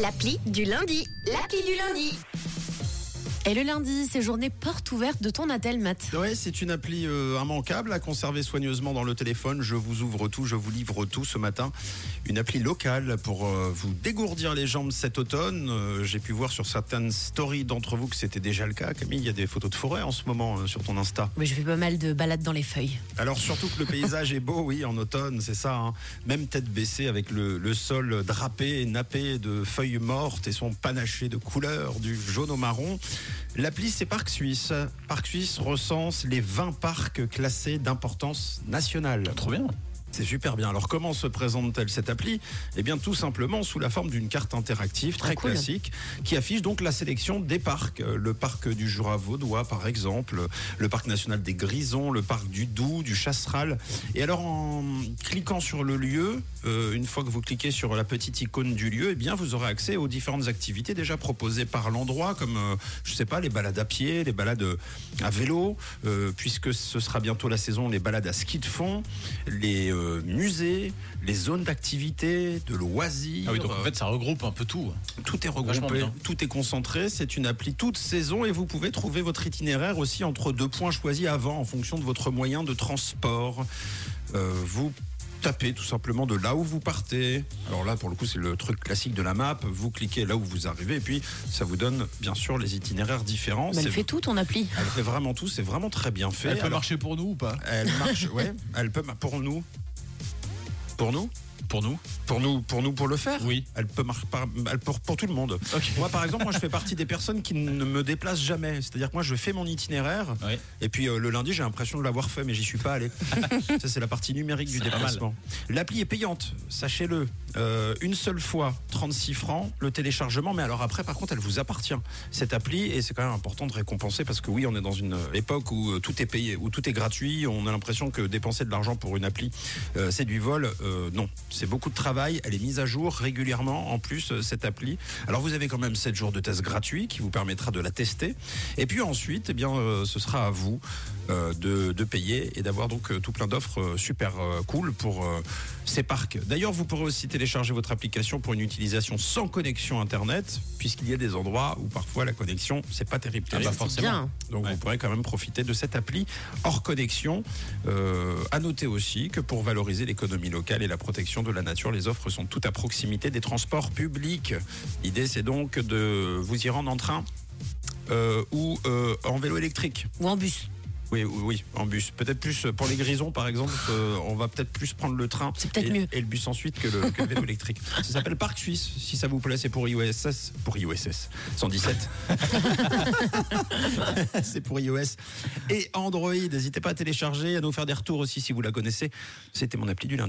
L'appli du lundi. L'appli du lundi. Et le lundi, c'est journée porte ouverte de ton attel, Matt. Ouais, c'est une appli euh, immanquable à conserver soigneusement dans le téléphone. Je vous ouvre tout, je vous livre tout ce matin. Une appli locale pour euh, vous dégourdir les jambes cet automne. Euh, J'ai pu voir sur certaines stories d'entre vous que c'était déjà le cas. Camille, il y a des photos de forêt en ce moment sur ton Insta. Mais je fais pas mal de balades dans les feuilles. Alors surtout que le paysage est beau, oui, en automne, c'est ça. hein. Même tête baissée avec le, le sol drapé, nappé de feuilles mortes et son panaché de couleurs du jaune au marron. L'appli, c'est Parc Suisse. Parc Suisse recense les 20 parcs classés d'importance nationale. Trop bien. C'est super bien. Alors comment se présente-t-elle cette appli? Eh bien tout simplement sous la forme d'une carte interactive très Ah, cool. classique qui affiche donc la sélection des parcs. Euh, Le parc du Jura vaudois par exemple, le parc national des Grisons, le parc du Doubs, du Chasseral. Et alors en cliquant sur le lieu, euh, une fois que vous cliquez sur la petite icône du lieu, eh bien vous aurez accès aux différentes activités déjà proposées par l'endroit comme euh, je sais pas les balades à pied, les balades euh, à vélo, euh, puisque ce sera bientôt la saison les balades à ski de fond, les euh, musées, les zones d'activité, de loisirs. Ah oui, donc en fait, ça regroupe un peu tout. tout est regroupé, tout est concentré. C'est une appli toute saison et vous pouvez trouver votre itinéraire aussi entre deux points choisis avant en fonction de votre moyen de transport. Euh, vous tapez tout simplement de là où vous partez. Alors là, pour le coup, c'est le truc classique de la map. Vous cliquez là où vous arrivez et puis ça vous donne bien sûr les itinéraires différents. Mais elle fait tout ton appli. elle fait vraiment tout. C'est vraiment très bien fait. Elle peut Alors, marcher pour nous ou pas? elle marche, ouais. Elle peut, pour nous. Pour nous Pour nous pour nous, pour nous, pour le faire. Oui. Elle peut par- elle pour, pour tout le monde. Moi, par exemple, moi, je fais partie des personnes qui ne me déplacent jamais. C'est-à-dire que moi, je fais mon itinéraire. Oui. Et puis euh, le lundi, j'ai l'impression de l'avoir fait, mais j'y suis pas allé. Ça, c'est la partie numérique du déplacement. L'appli est payante, sachez-le. Euh, une seule fois, 36 francs, le téléchargement. Mais alors après, par contre, elle vous appartient, cette appli. Et c'est quand même important de récompenser parce que oui, on est dans une époque où euh, tout est payé, où tout est gratuit. On a l'impression que dépenser de l'argent pour une appli, euh, c'est du vol. Euh, non, c'est beaucoup de travail. Elle est mise à jour régulièrement, en plus, euh, cette appli. Alors vous avez quand même 7 jours de test gratuit qui vous permettra de la tester. Et puis ensuite, eh bien, euh, ce sera à vous euh, de, de payer et d'avoir donc euh, tout plein d'offres euh, super euh, cool pour euh, ces parcs. D'ailleurs, vous pourrez aussi télécharger votre application pour une utilisation sans connexion Internet, puisqu'il y a des endroits où parfois la connexion, c'est pas terrible. Ah bah terrible. forcément. Bien. Donc Ouais. vous pourrez quand même profiter de cette appli hors connexion. Euh, à noter aussi que pour valoriser l'économie locale et la protection de la nature, les offres sont toutes à proximité des transports publics. L'idée c'est donc de vous y rendre en train euh, ou euh, en vélo électrique. Ou en bus. Oui, oui, oui, en bus. Peut-être plus pour les grisons, par exemple, euh, on va peut-être plus prendre le train C'est peut-être et, mieux. et le bus ensuite que le, que le vélo électrique. Ça s'appelle Parc Suisse, si ça vous plaît, c'est pour IOSS. Pour IOSS 117. c'est pour iOS et Android. N'hésitez pas à télécharger, à nous faire des retours aussi si vous la connaissez. C'était mon appli du lundi.